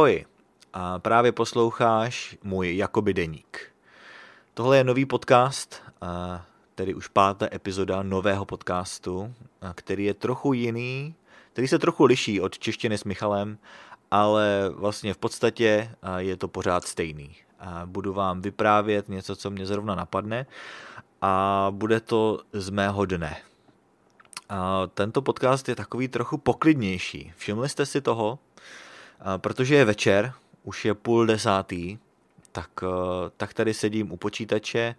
Ahoj, a právě posloucháš můj Jakoby deník. Tohle je nový podcast, tedy už pátá epizoda nového podcastu, který je trochu jiný, který se trochu liší od češtiny s Michalem, ale vlastně v podstatě je to pořád stejný. Budu vám vyprávět něco, co mě zrovna napadne a bude to z mého dne. Tento podcast je takový trochu poklidnější. Všimli jste si toho? Protože je večer, už je půl desátý, tak, eh, tak tady sedím u počítače,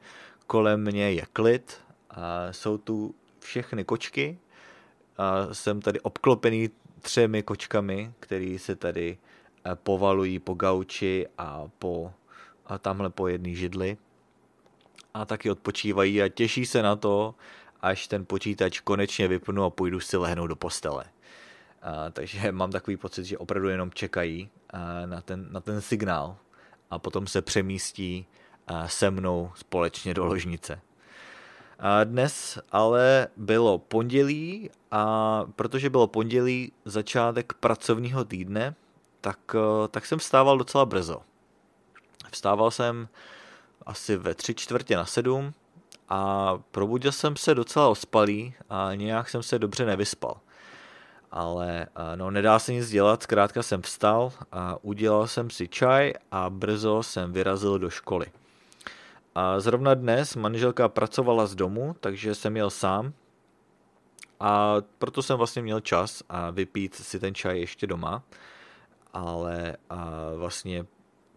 kolem mě je klid, a jsou tu všechny kočky, a jsem tady obklopený třemi kočkami, které se tady eh, povalují po gauči a, po, a tamhle po jedné židli a taky odpočívají a těší se na to, až ten počítač konečně vypnu a půjdu si lehnout do postele. A, takže mám takový pocit, že opravdu jenom čekají a, na, ten, na ten signál a potom se přemístí a, se mnou společně do ložnice. A dnes ale bylo pondělí a protože bylo pondělí začátek pracovního týdne, tak, tak jsem vstával docela brzo. Vstával jsem asi ve tři čtvrtě na sedm a probudil jsem se docela ospalý a nějak jsem se dobře nevyspal ale eh, no, nedá se nic dělat, zkrátka jsem vstal a udělal jsem si čaj a brzo jsem vyrazil do školy. A zrovna dnes manželka pracovala z domu, takže jsem jel sám a proto jsem vlastně měl čas a vypít si ten čaj ještě doma, ale a vlastně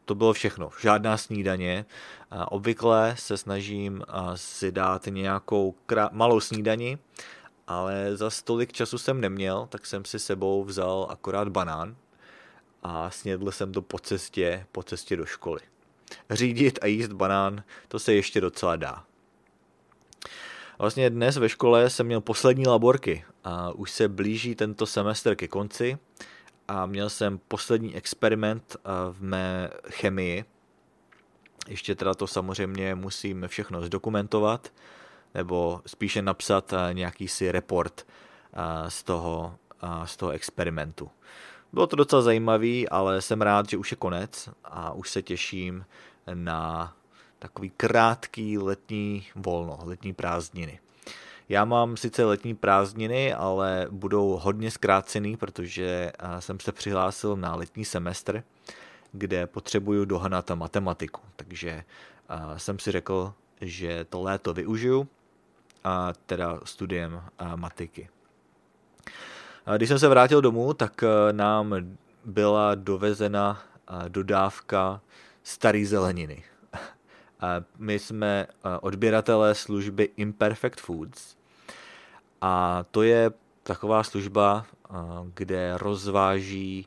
to bylo všechno, žádná snídaně. A obvykle se snažím si dát nějakou krá- malou snídani ale za stolik času jsem neměl, tak jsem si sebou vzal akorát banán a snědl jsem to po cestě, po cestě do školy. Řídit a jíst banán, to se ještě docela dá. Vlastně dnes ve škole jsem měl poslední laborky a už se blíží tento semestr ke konci a měl jsem poslední experiment v mé chemii. Ještě teda to samozřejmě musím všechno zdokumentovat, nebo spíše napsat eh, nějaký si report eh, z toho, eh, z toho experimentu. Bylo to docela zajímavý, ale jsem rád, že už je konec a už se těším na takový krátký letní volno, letní prázdniny. Já mám sice letní prázdniny, ale budou hodně zkrácený, protože jsem se přihlásil na letní semestr, kde potřebuju dohnat matematiku. Takže jsem si řekl, že to léto využiju a teda studiem matiky. Když jsem se vrátil domů, tak eh, nám byla dovezena eh, dodávka staré zeleniny. My jsme eh, odběratelé služby Imperfect Foods a to je taková služba, kde rozváží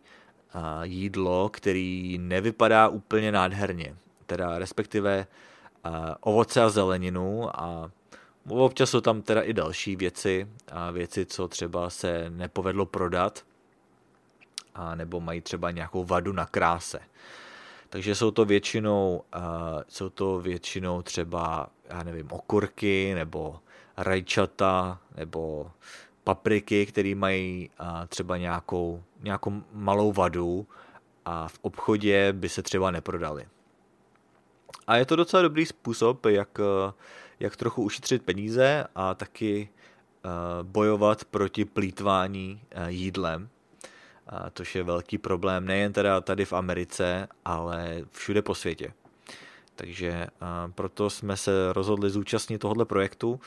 jídlo, který nevypadá úplně nádherně. Teda respektive ovoce a zeleninu a Občas jsou tam teda i další věci, a věci, co třeba se nepovedlo prodat, a nebo mají třeba nějakou vadu na kráse. Takže jsou to většinou, uh, jsou to většinou třeba, já nevím, okurky, nebo rajčata, nebo papriky, které mají uh, třeba nějakou, nějakou malou vadu a v obchodě by se třeba neprodaly. A je to docela dobrý způsob, jak uh, jak trochu ušetřit peníze a taky eh, bojovat proti plítvání eh, jídlem, což je velký problém nejen teda tady v Americe, ale všude po světě. Takže eh, proto jsme se rozhodli zúčastnit tohoto projektu.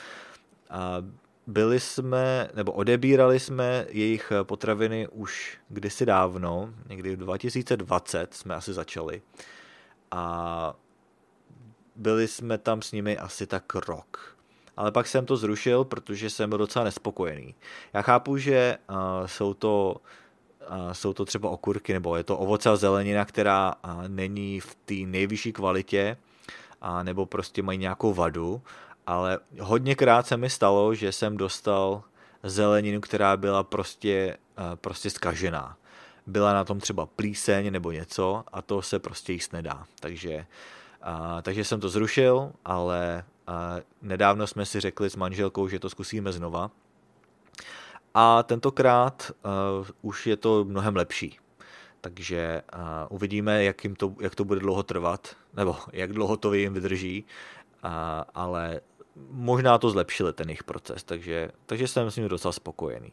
Byli jsme, nebo odebírali jsme jejich potraviny už kdysi dávno, někdy v 2020 jsme asi začali. A byli jsme tam s nimi asi tak rok. Ale pak jsem to zrušil, protože jsem byl docela nespokojený. Já chápu, že uh, jsou to jsou to třeba okurky, nebo je to ovoce a zelenina, která není v té nejvyšší kvalitě, a nebo prostě mají nějakou vadu, ale hodněkrát se mi stalo, že jsem dostal zeleninu, která byla prostě, prostě skažená. Byla na tom třeba plíseň nebo něco a to se prostě jíst nedá. Takže a, takže jsem to zrušil, ale a, nedávno jsme si řekli s manželkou, že to zkusíme znova. A tentokrát uh, už je to mnohem lepší. takže uh, uvidíme, jak, jim to, jak to bude dlouho trvat, nebo jak dlouho to jim vydrží, uh, ale možná to zlepšili ten jejich proces, takže, takže jsem s ním docela spokojený.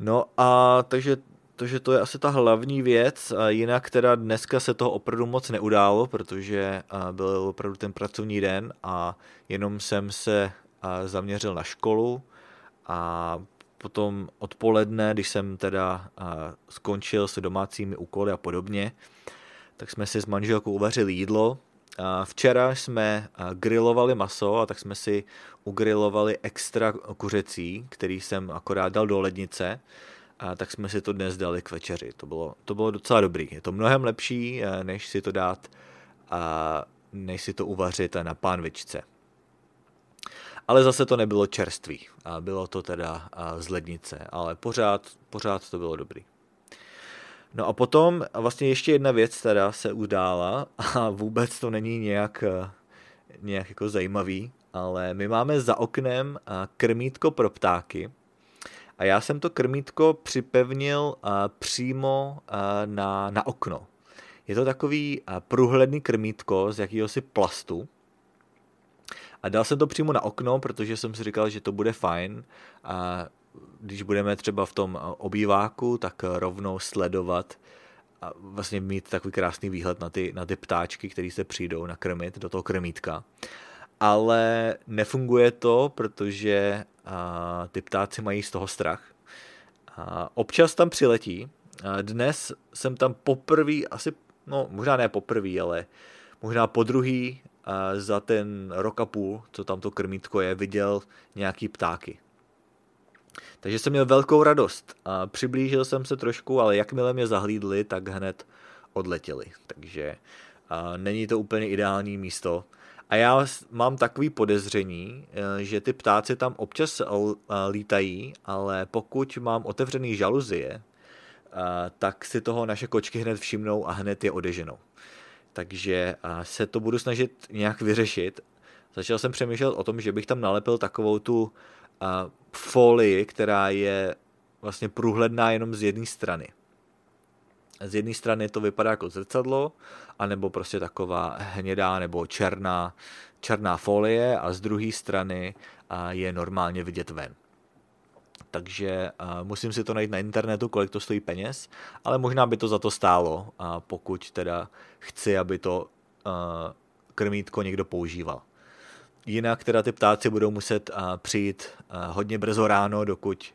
No a takže, takže to je asi ta hlavní věc, jinak teda dneska se toho opravdu moc neudálo, protože byl opravdu ten pracovní den a jenom jsem se zaměřil na školu. A potom odpoledne, když jsem teda skončil se domácími úkoly a podobně, tak jsme si s manželkou uvařili jídlo. Včera jsme grilovali maso a tak jsme si ugrilovali extra kuřecí, který jsem akorát dal do lednice, a tak jsme si to dnes dali k večeři. To bylo, to bylo docela dobrý. Je to mnohem lepší, než si to dát a než si to uvařit na pánvičce ale zase to nebylo čerství. Bylo to teda z lednice, ale pořád, pořád to bylo dobrý. No a potom vlastně ještě jedna věc teda se udála a vůbec to není nějak, nějak jako zajímavý, ale my máme za oknem krmítko pro ptáky a já jsem to krmítko připevnil přímo na, na okno. Je to takový průhledný krmítko z jakéhosi plastu, a dal jsem to přímo na okno, protože jsem si říkal, že to bude fajn. A když budeme třeba v tom obýváku, tak rovnou sledovat a vlastně mít takový krásný výhled na ty, na ty ptáčky, které se přijdou nakrmit do toho krmítka. Ale nefunguje to, protože a, ty ptáci mají z toho strach. A občas tam přiletí. A dnes jsem tam poprvé, asi, no možná ne poprvé, ale možná po druhý za ten rok a půl, co tam to krmítko je, viděl nějaký ptáky. Takže jsem měl velkou radost. A přiblížil jsem se trošku, ale jakmile mě zahlídli, tak hned odletěli. Takže a není to úplně ideální místo. A já mám takový podezření, e, že ty ptáci tam občas lítají, ale pokud mám otevřený žaluzie, tak si toho naše kočky hned všimnou a hned je odeženou takže se to budu snažit nějak vyřešit. Začal jsem přemýšlet o tom, že bych tam nalepil takovou tu folii, která je vlastně průhledná jenom z jedné strany. Z jedné strany to vypadá jako zrcadlo, anebo prostě taková hnědá nebo černá, černá folie a z druhé strany je normálně vidět ven takže musím si to najít na internetu, kolik to stojí peněz, ale možná by to za to stálo, pokud teda chci, aby to krmítko někdo používal. Jinak teda ty ptáci budou muset přijít hodně brzo ráno, dokud,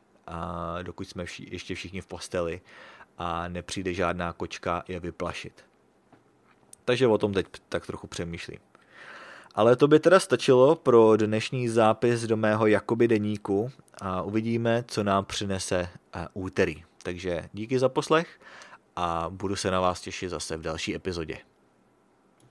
dokud jsme ještě všichni v posteli a nepřijde žádná kočka je vyplašit. Takže o tom teď tak trochu přemýšlím. Ale to by teda stačilo pro dnešní zápis do mého Jakoby deníku a uvidíme, co nám přinese eh, úterý. Takže díky za poslech a budu se na vás těšit zase v další epizodě.